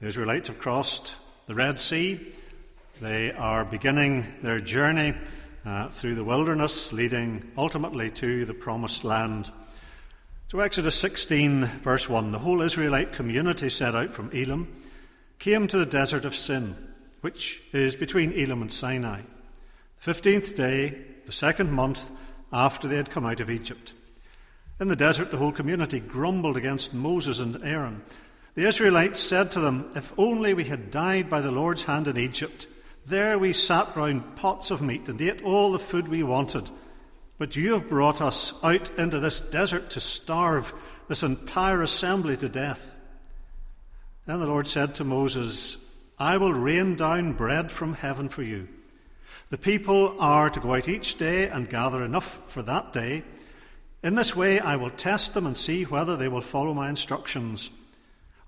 The Israelites have crossed the Red Sea. They are beginning their journey uh, through the wilderness, leading ultimately to the promised land. So, Exodus 16, verse 1 the whole Israelite community set out from Elim, came to the desert of Sin, which is between Elim and Sinai. The fifteenth day, the second month after they had come out of Egypt. In the desert, the whole community grumbled against Moses and Aaron the Israelites said to them, If only we had died by the Lord's hand in Egypt. There we sat round pots of meat and ate all the food we wanted. But you have brought us out into this desert to starve this entire assembly to death. Then the Lord said to Moses, I will rain down bread from heaven for you. The people are to go out each day and gather enough for that day. In this way I will test them and see whether they will follow my instructions.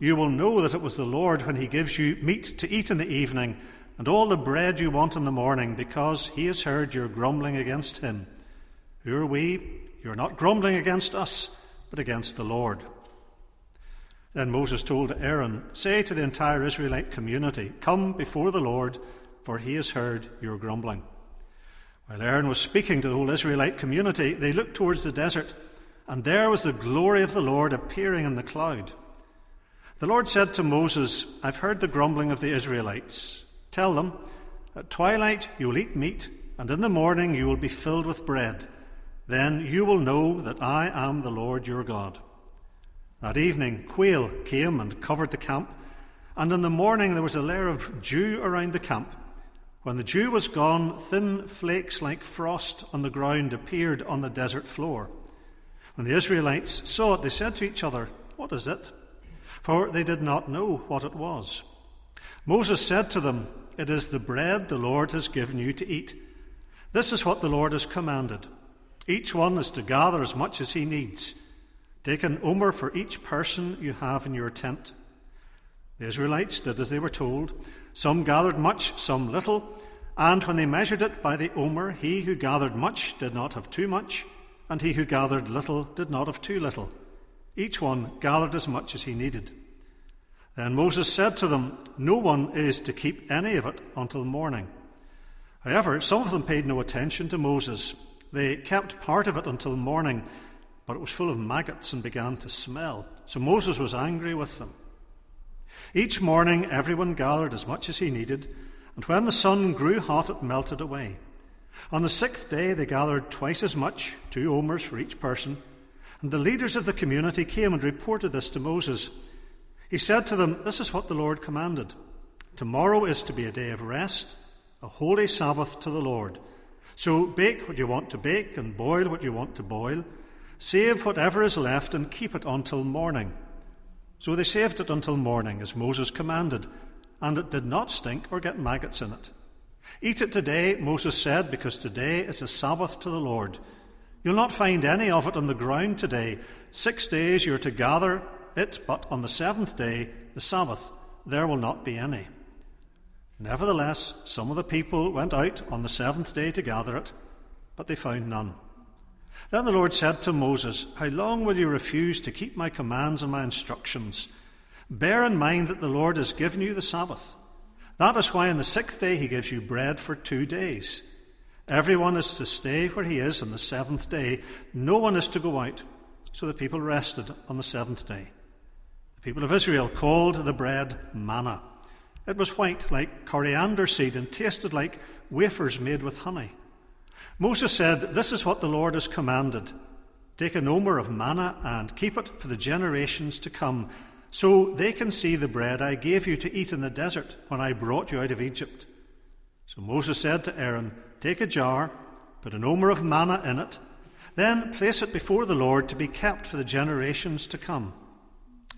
you will know that it was the Lord when he gives you meat to eat in the evening and all the bread you want in the morning, because he has heard your grumbling against him. Who are we? You are not grumbling against us, but against the Lord. Then Moses told Aaron, Say to the entire Israelite community, Come before the Lord, for he has heard your grumbling. While Aaron was speaking to the whole Israelite community, they looked towards the desert, and there was the glory of the Lord appearing in the cloud. The Lord said to Moses, I've heard the grumbling of the Israelites. Tell them, at twilight you will eat meat, and in the morning you will be filled with bread. Then you will know that I am the Lord your God. That evening, quail came and covered the camp, and in the morning there was a layer of dew around the camp. When the dew was gone, thin flakes like frost on the ground appeared on the desert floor. When the Israelites saw it, they said to each other, What is it? For they did not know what it was. Moses said to them, It is the bread the Lord has given you to eat. This is what the Lord has commanded. Each one is to gather as much as he needs. Take an omer for each person you have in your tent. The Israelites did as they were told. Some gathered much, some little, and when they measured it by the omer, he who gathered much did not have too much, and he who gathered little did not have too little. Each one gathered as much as he needed. Then Moses said to them, No one is to keep any of it until morning. However, some of them paid no attention to Moses. They kept part of it until morning, but it was full of maggots and began to smell. So Moses was angry with them. Each morning, everyone gathered as much as he needed, and when the sun grew hot, it melted away. On the sixth day, they gathered twice as much, two omers for each person. And the leaders of the community came and reported this to Moses. He said to them, This is what the Lord commanded. Tomorrow is to be a day of rest, a holy Sabbath to the Lord. So bake what you want to bake and boil what you want to boil. Save whatever is left and keep it until morning. So they saved it until morning, as Moses commanded, and it did not stink or get maggots in it. Eat it today, Moses said, because today is a Sabbath to the Lord. You'll not find any of it on the ground today. Six days you're to gather it, but on the seventh day, the Sabbath, there will not be any. Nevertheless, some of the people went out on the seventh day to gather it, but they found none. Then the Lord said to Moses, How long will you refuse to keep my commands and my instructions? Bear in mind that the Lord has given you the Sabbath. That is why on the sixth day he gives you bread for two days. Everyone is to stay where he is on the seventh day. No one is to go out. So the people rested on the seventh day. The people of Israel called the bread manna. It was white like coriander seed and tasted like wafers made with honey. Moses said, This is what the Lord has commanded. Take an omer of manna and keep it for the generations to come, so they can see the bread I gave you to eat in the desert when I brought you out of Egypt. So Moses said to Aaron, Take a jar, put an omer of manna in it, then place it before the Lord to be kept for the generations to come.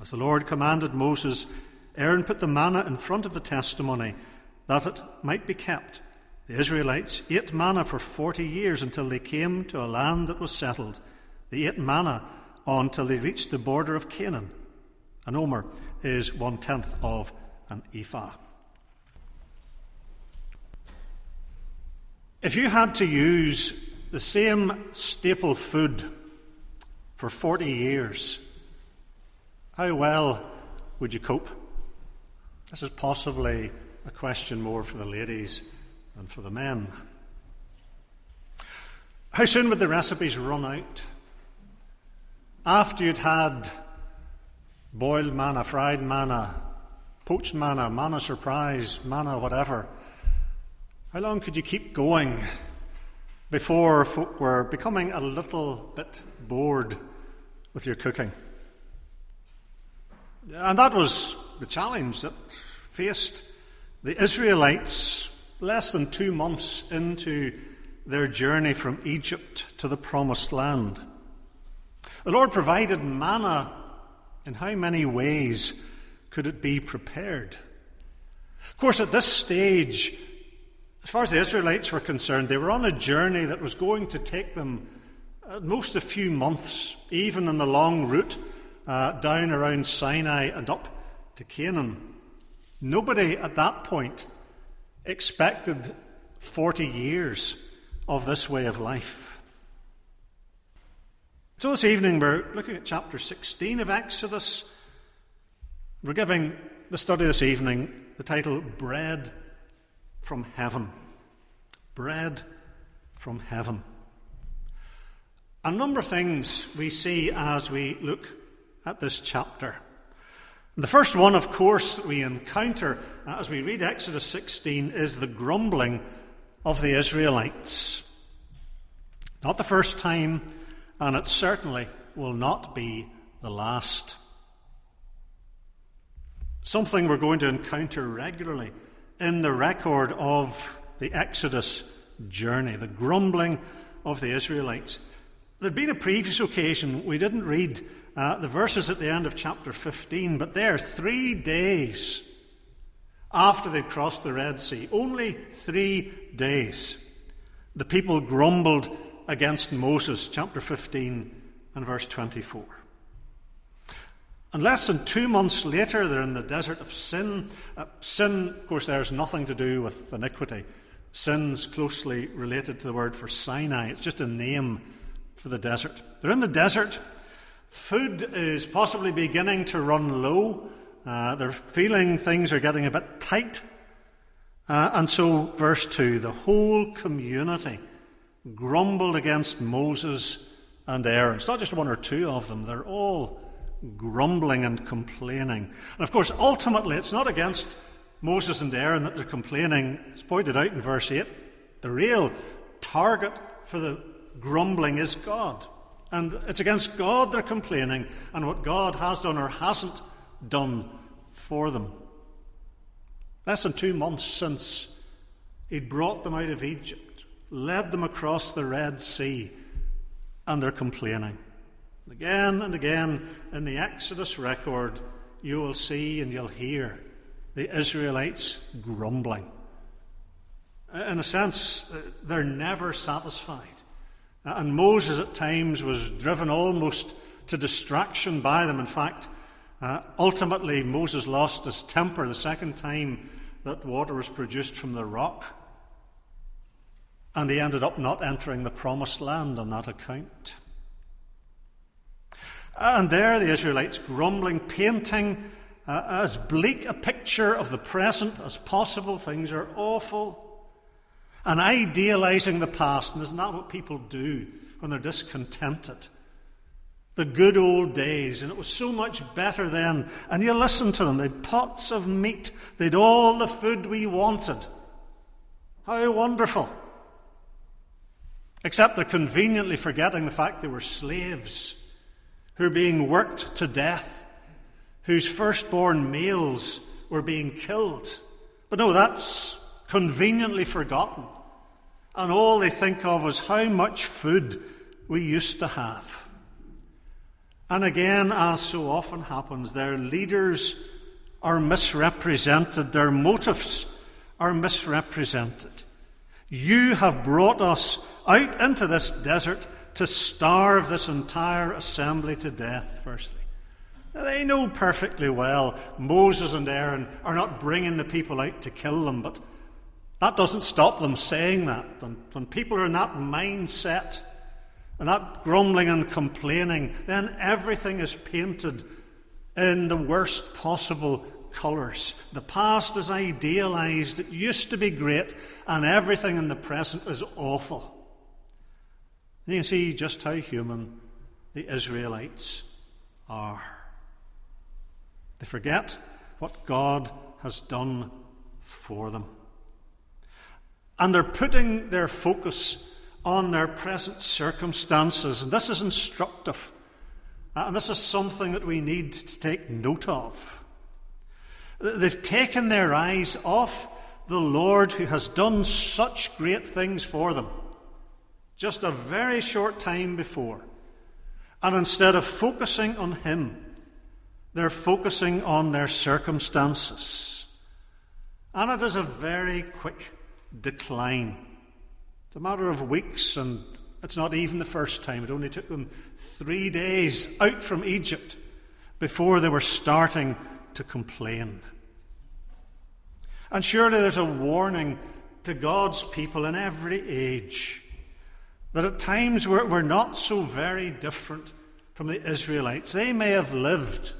As the Lord commanded Moses, Aaron put the manna in front of the testimony that it might be kept. The Israelites ate manna for 40 years until they came to a land that was settled. They ate manna until they reached the border of Canaan. An omer is one tenth of an ephah. If you had to use the same staple food for 40 years, how well would you cope? This is possibly a question more for the ladies than for the men. How soon would the recipes run out? After you'd had boiled manna, fried manna, poached manna, manna surprise, manna whatever, how long could you keep going before folk were becoming a little bit bored with your cooking? And that was the challenge that faced the Israelites less than two months into their journey from Egypt to the Promised Land. The Lord provided manna. In how many ways could it be prepared? Of course, at this stage, as far as the Israelites were concerned, they were on a journey that was going to take them at most a few months, even in the long route uh, down around Sinai and up to Canaan. Nobody at that point expected 40 years of this way of life. So this evening we're looking at chapter 16 of Exodus. We're giving the study this evening the title Bread from Heaven. Bread from Heaven. A number of things we see as we look at this chapter. The first one, of course, that we encounter as we read Exodus 16 is the grumbling of the Israelites. Not the first time, and it certainly will not be the last. Something we're going to encounter regularly in the record of the Exodus journey, the grumbling of the Israelites. There'd been a previous occasion we didn't read uh, the verses at the end of chapter 15, but there, three days after they crossed the Red Sea, only three days, the people grumbled against Moses, chapter 15 and verse 24. And less than two months later, they're in the desert of sin. Uh, sin, of course, there's nothing to do with iniquity. Sin's closely related to the word for Sinai. It's just a name for the desert. They're in the desert. Food is possibly beginning to run low. Uh, they're feeling things are getting a bit tight. Uh, and so, verse 2 the whole community grumbled against Moses and Aaron. It's not just one or two of them, they're all grumbling and complaining. And of course, ultimately, it's not against Moses and Aaron that they're complaining. It's pointed out in verse 8. The real target for the grumbling is God. And it's against God they're complaining and what God has done or hasn't done for them. Less than two months since He'd brought them out of Egypt, led them across the Red Sea, and they're complaining. Again and again in the Exodus record, you will see and you'll hear the Israelites grumbling. In a sense, they're never satisfied. And Moses at times was driven almost to distraction by them. In fact, uh, ultimately, Moses lost his temper the second time that water was produced from the rock. And he ended up not entering the promised land on that account. And there, the Israelites grumbling, painting uh, as bleak a picture of the present as possible. Things are awful and idealizing the past. And isn't that what people do when they're discontented? The good old days, and it was so much better then. And you listen to them, they'd pots of meat, they'd all the food we wanted. How wonderful. Except they're conveniently forgetting the fact they were slaves who were being worked to death, whose firstborn males were being killed. But no, that's conveniently forgotten. And all they think of is how much food we used to have. And again, as so often happens, their leaders are misrepresented, their motives are misrepresented. You have brought us out into this desert to starve this entire assembly to death, firstly. Now, they know perfectly well Moses and Aaron are not bringing the people out to kill them, but that doesn't stop them saying that. And when people are in that mindset and that grumbling and complaining, then everything is painted in the worst possible colours. The past is idealised, it used to be great, and everything in the present is awful. And you see just how human the Israelites are. They forget what God has done for them. And they're putting their focus on their present circumstances. And this is instructive. Uh, and this is something that we need to take note of. They've taken their eyes off the Lord who has done such great things for them just a very short time before. And instead of focusing on Him, they're focusing on their circumstances. And it is a very quick decline. It's a matter of weeks, and it's not even the first time. It only took them three days out from Egypt before they were starting to complain. And surely there's a warning to God's people in every age that at times we're, we're not so very different from the Israelites. They may have lived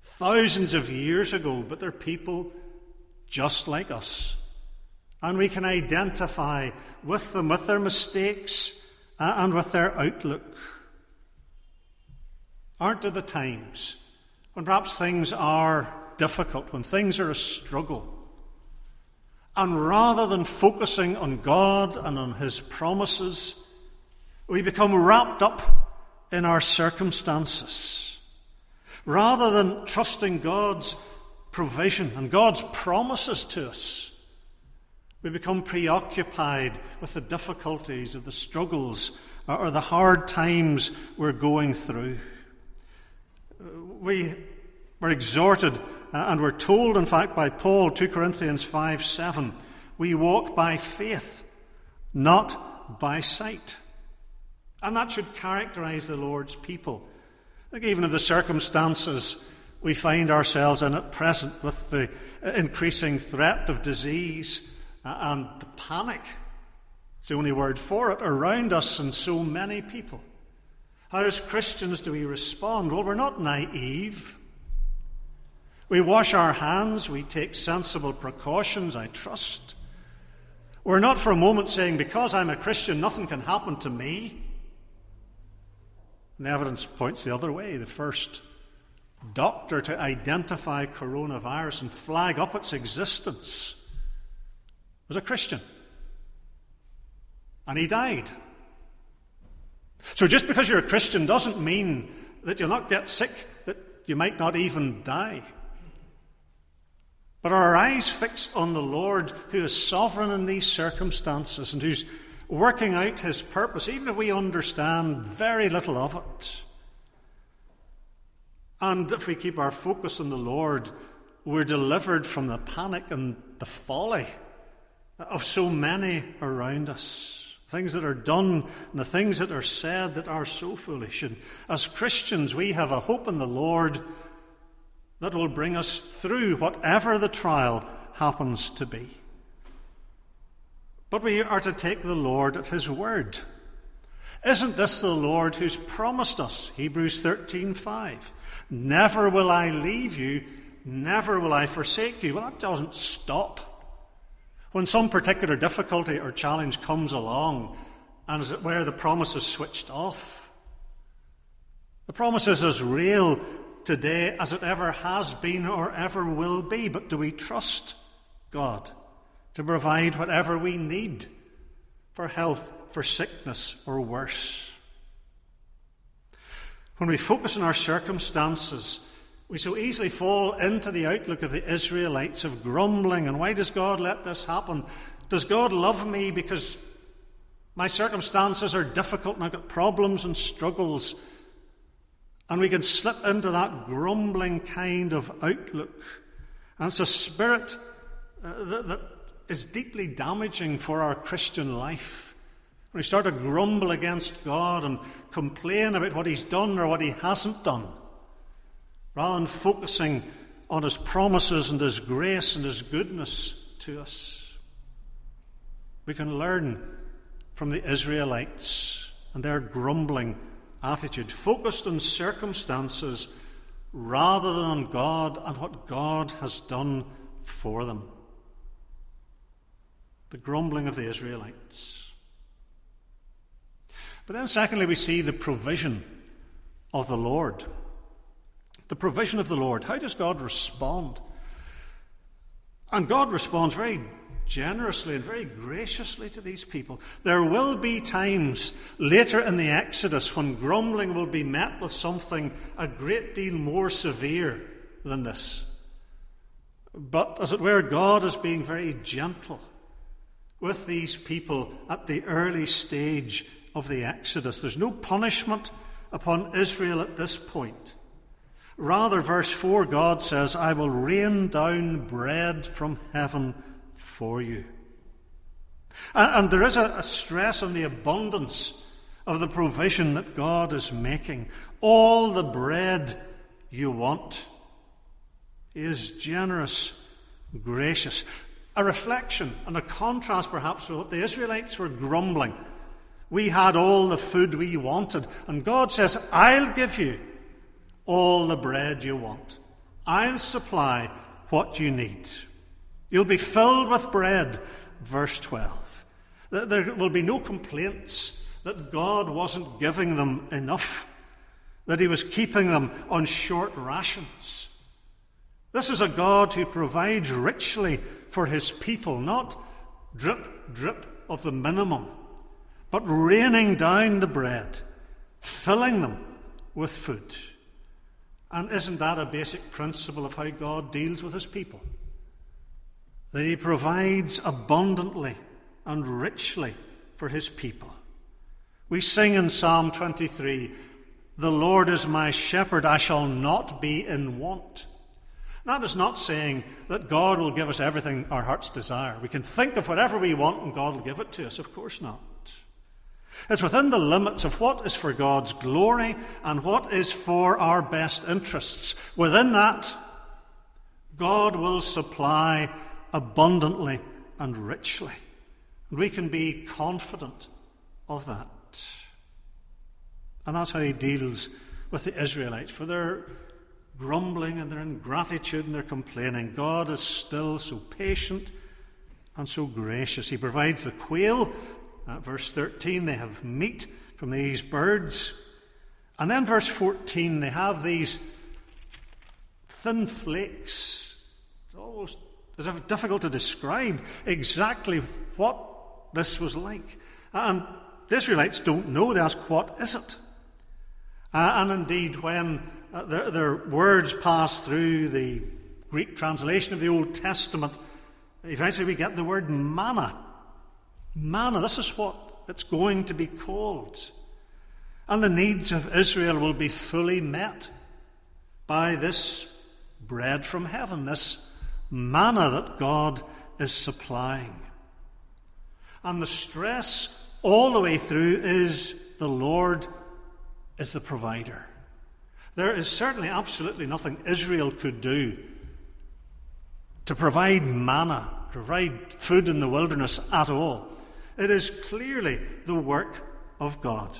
thousands of years ago, but they're people just like us. And we can identify with them, with their mistakes, uh, and with their outlook. Aren't there the times when perhaps things are difficult, when things are a struggle? And rather than focusing on God and on His promises, we become wrapped up in our circumstances. Rather than trusting God's provision and God's promises to us, we become preoccupied with the difficulties of the struggles or the hard times we're going through. We were exhorted uh, and we're told, in fact, by Paul, 2 Corinthians 5 7, we walk by faith, not by sight. And that should characterize the Lord's people. Like even in the circumstances we find ourselves in at present with the increasing threat of disease and the panic, it's the only word for it, around us and so many people. How, as Christians, do we respond? Well, we're not naive. We wash our hands, we take sensible precautions, I trust. We're not for a moment saying, because I'm a Christian, nothing can happen to me. And the evidence points the other way. The first doctor to identify coronavirus and flag up its existence was a Christian. And he died. So just because you're a Christian doesn't mean that you'll not get sick, that you might not even die. But our eyes fixed on the Lord who is sovereign in these circumstances and who's working out his purpose, even if we understand very little of it. And if we keep our focus on the Lord, we're delivered from the panic and the folly of so many around us. Things that are done and the things that are said that are so foolish. And as Christians, we have a hope in the Lord that will bring us through whatever the trial happens to be. But we are to take the Lord at his word. Isn't this the Lord who's promised us? Hebrews 13:5. Never will I leave you, never will I forsake you. Well, that doesn't stop. When some particular difficulty or challenge comes along, and as it were, the promise is switched off. The promise is as real today as it ever has been or ever will be. But do we trust God to provide whatever we need for health, for sickness, or worse? When we focus on our circumstances, we so easily fall into the outlook of the Israelites of grumbling and why does God let this happen? Does God love me because my circumstances are difficult and I've got problems and struggles? And we can slip into that grumbling kind of outlook. And it's a spirit uh, that, that is deeply damaging for our Christian life. When we start to grumble against God and complain about what He's done or what He hasn't done, rather than focusing on His promises and His grace and His goodness to us. We can learn from the Israelites and their grumbling attitude, focused on circumstances rather than on God and what God has done for them. The grumbling of the Israelites. But then, secondly, we see the provision of the Lord. The provision of the Lord. How does God respond? And God responds very generously and very graciously to these people. There will be times later in the Exodus when grumbling will be met with something a great deal more severe than this. But, as it were, God is being very gentle with these people at the early stage of the Exodus. There's no punishment upon Israel at this point. Rather, verse 4, God says, I will rain down bread from heaven for you. And, and there is a, a stress on the abundance of the provision that God is making. All the bread you want. Is generous, gracious. A reflection and a contrast, perhaps, with what the Israelites were grumbling. We had all the food we wanted, and God says, I'll give you all the bread you want. I'll supply what you need. You'll be filled with bread, verse 12. There will be no complaints that God wasn't giving them enough, that He was keeping them on short rations. This is a God who provides richly for His people, not drip, drip of the minimum, but raining down the bread, filling them with food. And isn't that a basic principle of how God deals with his people? That he provides abundantly and richly for his people. We sing in Psalm 23 The Lord is my shepherd, I shall not be in want. That is not saying that God will give us everything our hearts desire. We can think of whatever we want and God will give it to us. Of course not. It's within the limits of what is for God's glory and what is for our best interests. Within that, God will supply abundantly and richly. And we can be confident of that. And that's how he deals with the Israelites. For their grumbling and their ingratitude and their complaining, God is still so patient and so gracious. He provides the quail uh, verse 13, they have meat from these birds. And then verse 14, they have these thin flakes. It's almost as if difficult to describe exactly what this was like. And the Israelites don't know. They ask, What is it? Uh, and indeed, when uh, their, their, words pass through the Greek translation of the Old Testament, eventually we get the word manna. Manna, this is what it's going to be called. And the needs of Israel will be fully met by this bread from heaven, this manna that God is supplying. And the stress all the way through is the Lord is the provider. There is certainly absolutely nothing Israel could do to provide manna, provide food in the wilderness at all. It is clearly the work of God.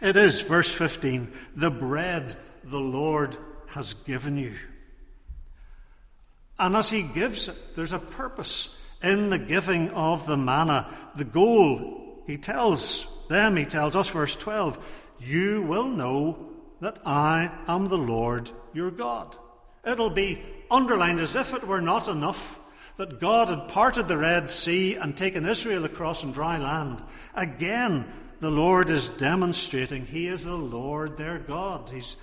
It is, verse 15, the bread the Lord has given you. And as He gives it, there's a purpose in the giving of the manna. The goal, He tells them, He tells us, verse 12, you will know that I am the Lord your God. It'll be underlined as if it were not enough that God had parted the Red Sea and taken Israel across on dry land. Again, the Lord is demonstrating He is the Lord their God. He's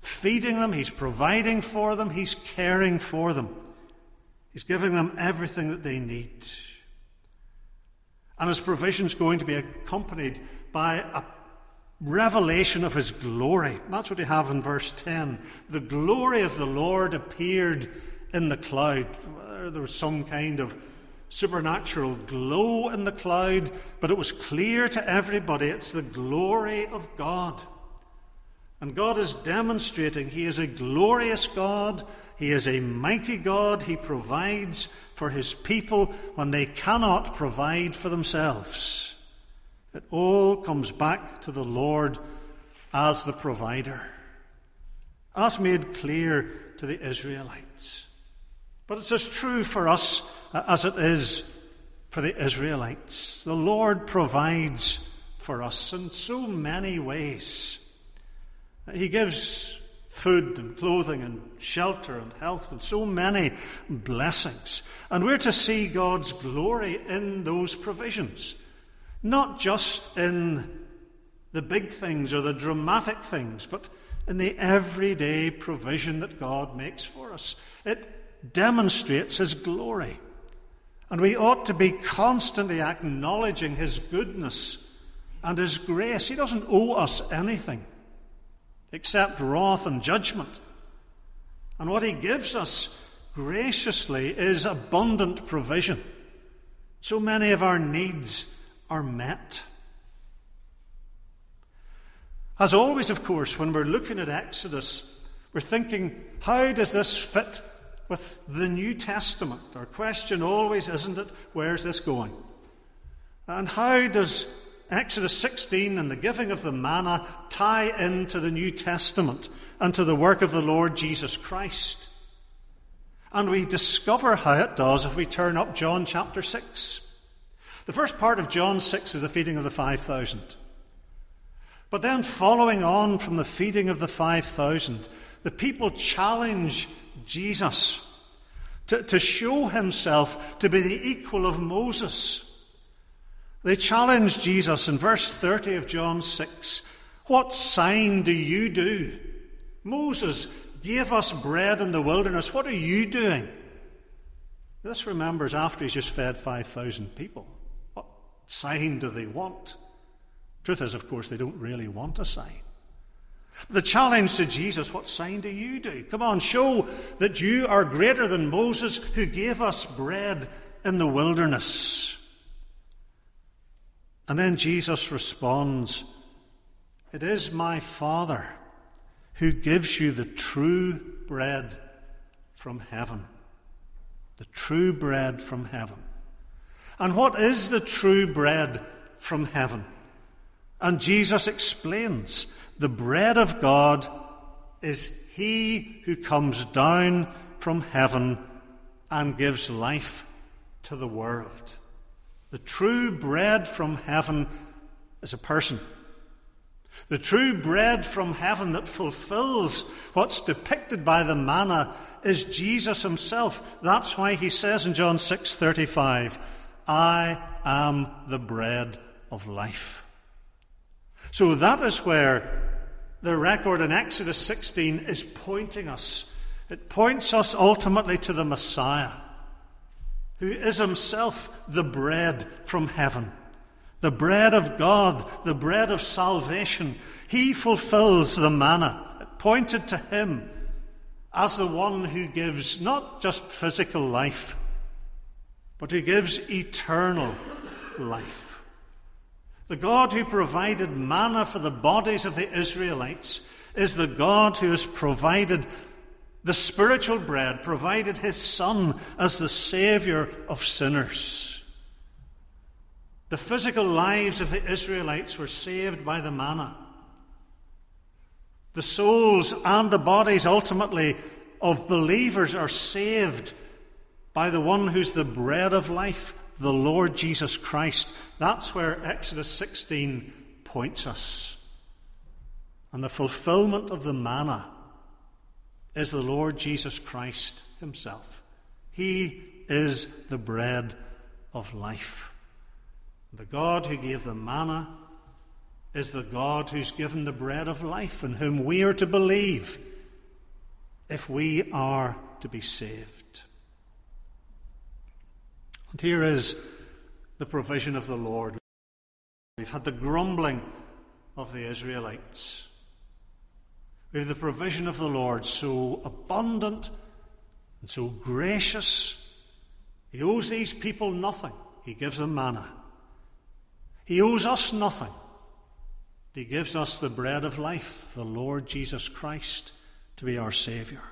feeding them, He's providing for them, He's caring for them. He's giving them everything that they need. And His provision is going to be accompanied by a revelation of His glory. That's what we have in verse 10. The glory of the Lord appeared in the cloud there was some kind of supernatural glow in the cloud, but it was clear to everybody it's the glory of God. And God is demonstrating He is a glorious God, He is a mighty God, He provides for His people when they cannot provide for themselves. It all comes back to the Lord as the provider, as made clear to the Israelites. But it's as true for us as it is for the Israelites. The Lord provides for us in so many ways. He gives food and clothing and shelter and health and so many blessings. And we're to see God's glory in those provisions, not just in the big things or the dramatic things, but in the everyday provision that God makes for us. It demonstrates His glory. And we ought to be constantly acknowledging His goodness and His grace. He doesn't owe us anything except wrath and judgment. And what He gives us graciously is abundant provision. So many of our needs are met. As always, of course, when we're looking at Exodus, we're thinking, how does this fit with the New Testament. Our question always, isn't it, where's this going? And how does Exodus 16 and the giving of the manna tie into the New Testament and to the work of the Lord Jesus Christ? And we discover how it does if we turn up John chapter 6. The first part of John 6 is the feeding of the 5,000. But then, following on from the feeding of the 5,000, the people challenge Jesus to, to show himself to be the equal of Moses. They challenge Jesus in verse 30 of John 6 What sign do you do? Moses gave us bread in the wilderness. What are you doing? This remembers after he's just fed 5,000 people. Sign do they want? Truth is, of course, they don't really want a sign. The challenge to Jesus what sign do you do? Come on, show that you are greater than Moses who gave us bread in the wilderness. And then Jesus responds, It is my Father who gives you the true bread from heaven. The true bread from heaven. And what is the true bread from heaven? And Jesus explains the bread of God is he who comes down from heaven and gives life to the world. The true bread from heaven is a person. The true bread from heaven that fulfills what's depicted by the manna is Jesus himself. That's why he says in John 6:35, "I am the bread of life." So that is where the record in Exodus 16 is pointing us. It points us ultimately to the Messiah, who is himself the bread from heaven, the bread of God, the bread of salvation. He fulfills the manna. It pointed to him as the one who gives not just physical life, but who gives eternal life. The God who provided manna for the bodies of the Israelites is the God who has provided the spiritual bread, provided his Son as the Saviour of sinners. The physical lives of the Israelites were saved by the manna. The souls and the bodies, ultimately, of believers are saved by the one who's the bread of life, the Lord Jesus Christ. That's where Exodus 16 points us. And the fulfillment of the manna is the Lord Jesus Christ Himself. He is the bread of life. The God who gave the manna is the God who's given the bread of life, in whom we are to believe if we are to be saved. And here is the provision of the Lord. We've had the grumbling of the Israelites. We have the provision of the Lord so abundant and so gracious He owes these people nothing. He gives them manna. He owes us nothing. He gives us the bread of life, the Lord Jesus Christ, to be our Saviour.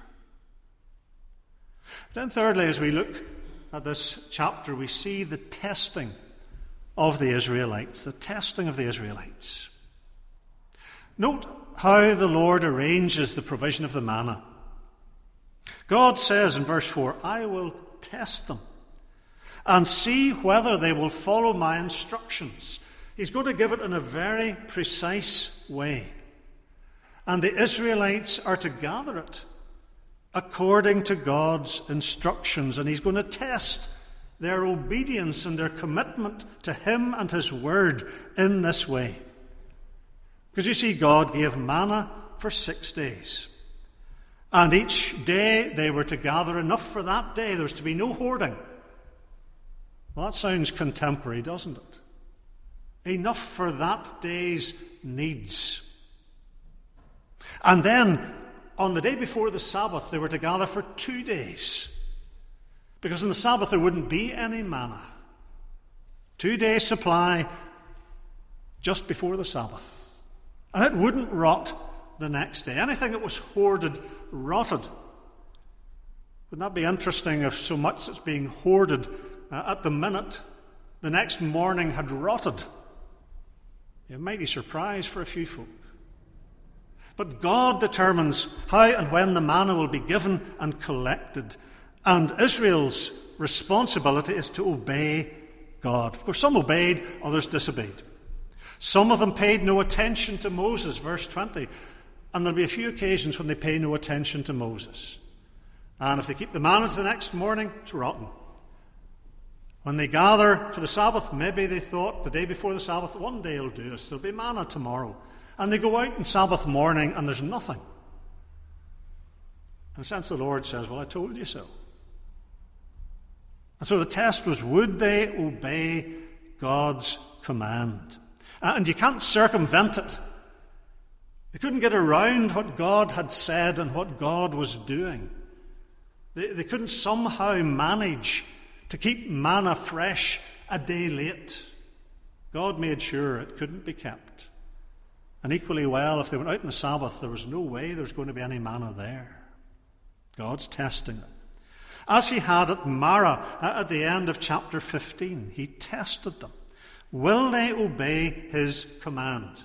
Then, thirdly, as we look at this chapter, we see the testing of the Israelites, the testing of the Israelites. Note how the Lord arranges the provision of the manna. God says in verse 4, I will test them and see whether they will follow my instructions. He's going to give it in a very precise way. And the Israelites are to gather it according to God's instructions. And He's going to test their obedience and their commitment to Him and His Word in this way. Because you see, God gave manna for six days. And each day they were to gather enough for that day. There was to be no hoarding. Well, that sounds contemporary, doesn't it? enough for that day's needs. And then, on the day before the Sabbath, they were to gather for two days. Because on the Sabbath there wouldn't be any manna. Two days' supply just before the Sabbath. And it wouldn't rot the next day. Anything that was hoarded rotted. Wouldn't that be interesting if so much that's being hoarded uh, at the minute, the next morning had rotted? A mighty surprise for a few folk. But God determines how and when the manna will be given and collected. And Israel's responsibility is to obey God. Of course, some obeyed, others disobeyed. Some of them paid no attention to Moses, verse 20. And there'll be a few occasions when they pay no attention to Moses. And if they keep the manna to the next morning, it's rotten. When they gather for the Sabbath, maybe they thought the day before the Sabbath, one day will do us, there'll be manna tomorrow. And they go out on Sabbath morning and there's nothing. In a sense, the Lord says, Well, I told you so. And so the test was would they obey God's command? And you can't circumvent it. They couldn't get around what God had said and what God was doing. They, they couldn't somehow manage to keep manna fresh a day late. God made sure it couldn't be kept. And equally well, if they went out on the Sabbath, there was no way there was going to be any manna there. God's testing them. As he had at Marah uh, at the end of chapter 15, he tested them. Will they obey his command?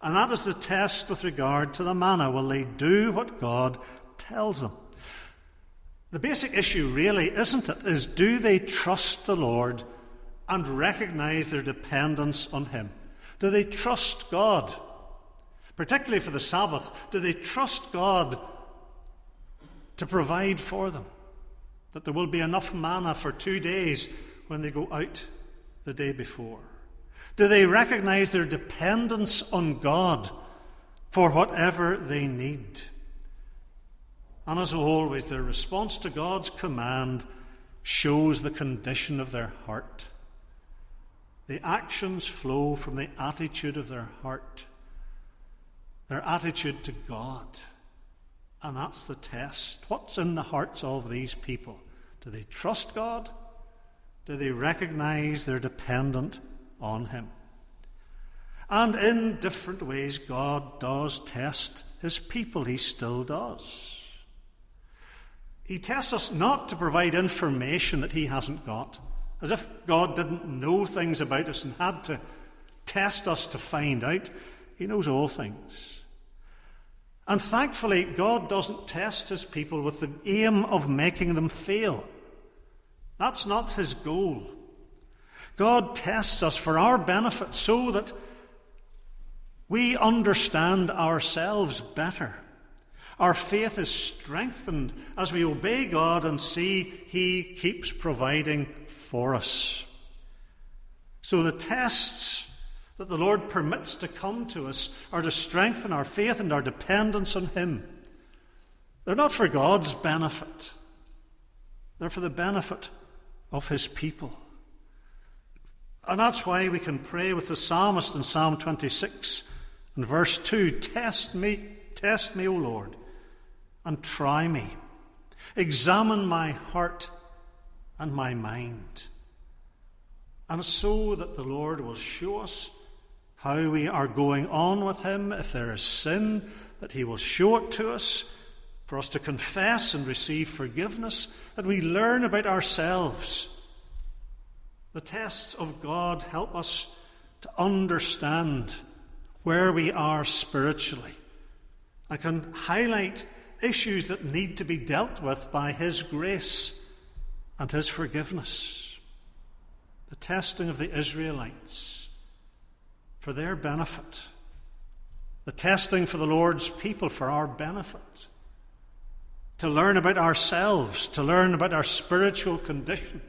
And that is the test with regard to the manna. Will they do what God tells them? The basic issue, really, isn't it, is do they trust the Lord and recognize their dependence on Him? Do they trust God? Particularly for the Sabbath, do they trust God to provide for them? That there will be enough manna for two days when they go out the day before? Do they recognize their dependence on God for whatever they need? And as always, their response to God's command shows the condition of their heart. The actions flow from the attitude of their heart, their attitude to God. And that's the test. What's in the hearts of these people? Do they trust God? Do they recognize they're dependent on Him? And in different ways, God does test His people. He still does. He tests us not to provide information that he hasn't got, as if God didn't know things about us and had to test us to find out. He knows all things. And thankfully, God doesn't test his people with the aim of making them fail. That's not his goal. God tests us for our benefit so that we understand ourselves better our faith is strengthened as we obey God and see He keeps providing for us. So the tests that the Lord permits to come to us are to strengthen our faith and our dependence on Him. They're not for God's benefit, they're for the benefit of His people. And that's why we can pray with the psalmist in Psalm 26 and verse 2 Test me, test me, O Lord and try me. Examine my heart and my mind. And so that the Lord will show us how we are going on with Him. If there is sin, that He will show it to us, for us to confess and receive forgiveness, that we learn about ourselves. The tests of God help us to understand where we are spiritually. I can highlight issues that need to be dealt with by His grace and His forgiveness. The testing of the Israelites for their benefit, the testing for the Lord's people for our benefit, to learn about ourselves, to learn about our spiritual condition,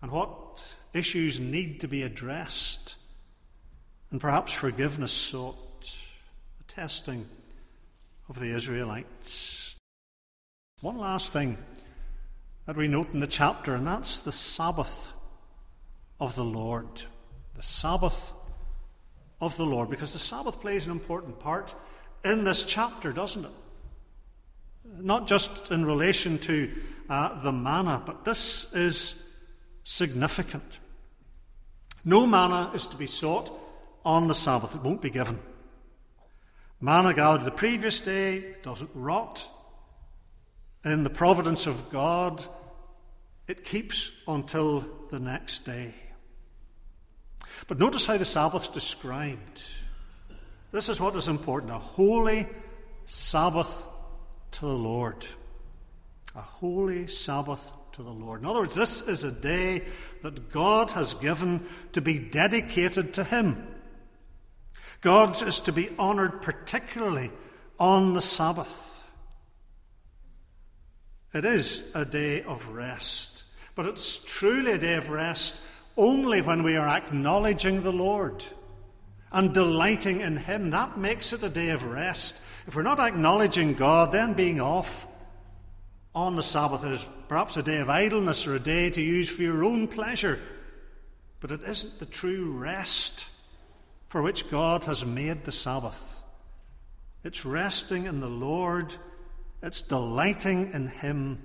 and what issues need to be addressed, and perhaps forgiveness sought, the testing of the Israelites. One last thing that we note in the chapter, and that's the Sabbath of the Lord. The Sabbath of the Lord, because the Sabbath plays an important part in this chapter, doesn't it? Not just in relation to uh, the manna, but this is significant. No manna is to be sought on the Sabbath, it won't be given. Manna gathered the previous day doesn't rot. In the providence of God, it keeps until the next day. But notice how the Sabbath's described. This is what is important a holy Sabbath to the Lord. A holy Sabbath to the Lord. In other words, this is a day that God has given to be dedicated to Him. God is to be honoured particularly on the Sabbath. It is a day of rest, but it's truly a day of rest only when we are acknowledging the Lord and delighting in Him. That makes it a day of rest. If we're not acknowledging God, then being off on the Sabbath is perhaps a day of idleness or a day to use for your own pleasure. But it isn't the true rest for which God has made the Sabbath. It's resting in the Lord, it's delighting in Him,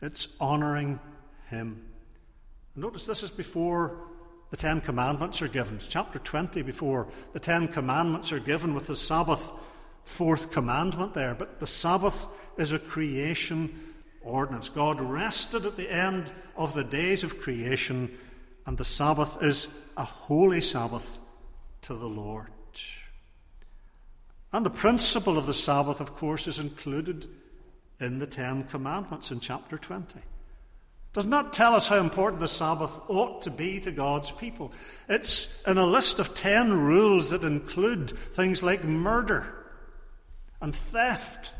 it's honouring Him. Notice this is before the Ten Commandments are given. It's chapter 20 before the Ten Commandments are given with the Sabbath, fourth commandment there. But the Sabbath is a creation ordinance. God rested at the end of the days of creation, and the Sabbath is a holy Sabbath to the Lord. And the principle of the Sabbath, of course, is included in the Ten Commandments in chapter 20. Does not that tell us how important the Sabbath ought to be to God's people. It's in a list of ten rules that include things like murder and theft.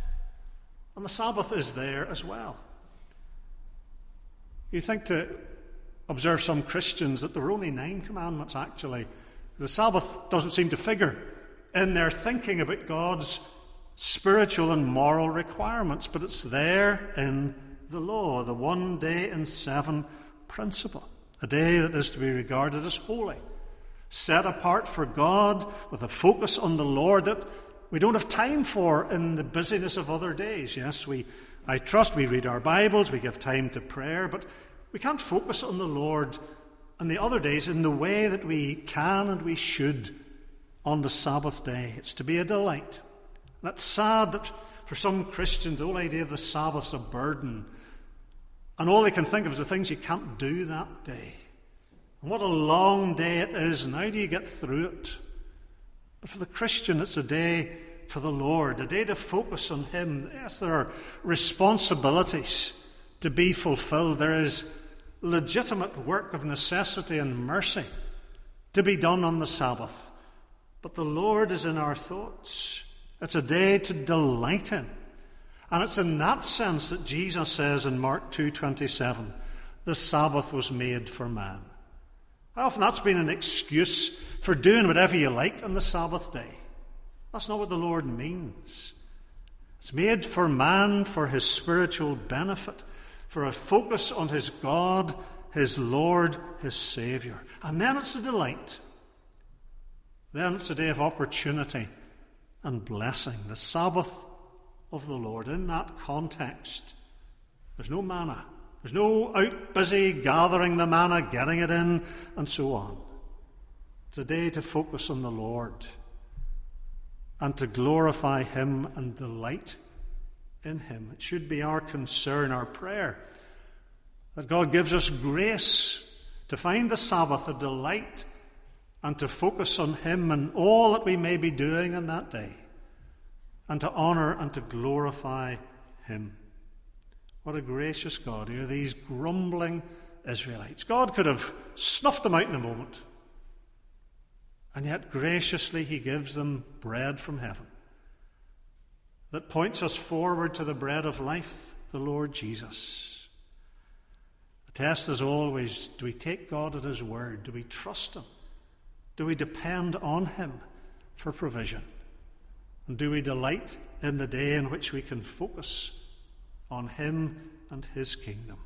And the Sabbath is there as well. You think to observe some Christians that there are only nine commandments actually the Sabbath doesn't seem to figure in their thinking about God's spiritual and moral requirements, but it's there in the law, the one day in seven principle, a day that is to be regarded as holy, set apart for God with a focus on the Lord that we don't have time for in the busyness of other days. Yes, we, I trust we read our Bibles, we give time to prayer, but we can't focus on the Lord and the other days in the way that we can and we should on the Sabbath day. It's to be a delight. And it's sad that for some Christians, the whole idea of the Sabbath's a burden. And all they can think of is the things you can't do that day. And what a long day it is, and how do you get through it? But for the Christian, it's a day for the Lord, a day to focus on Him. Yes, there are responsibilities to be fulfilled. There is legitimate work of necessity and mercy to be done on the Sabbath. But the Lord is in our thoughts. It's a day to delight in. And it's in that sense that Jesus says in Mark 2:27, the Sabbath was made for man. How often that's been an excuse for doing whatever you like on the Sabbath day. That's not what the Lord means. It's made for man for his spiritual benefit for a focus on his God, his Lord, his Saviour. And then it's a delight. Then it's a day of opportunity and blessing, the Sabbath of the Lord. In that context, there's no manna There's no out busy gathering the manna, getting it in, and so on. It's a day to focus on the Lord and to glorify Him and delight in Him. It should be our concern, our prayer, that God gives us grace to find the Sabbath a delight and to focus on Him and all that we may be doing in that day, and to honour and to glorify Him. What a gracious God. Here, these grumbling Israelites. God could have snuffed them out in a moment. And yet, graciously, He gives them bread from heaven that points us forward to the bread of life, the Lord Jesus. The test is always do we take God at His word? Do we trust Him? Do we depend on Him for provision? And do we delight in the day in which we can focus on Him and His kingdom?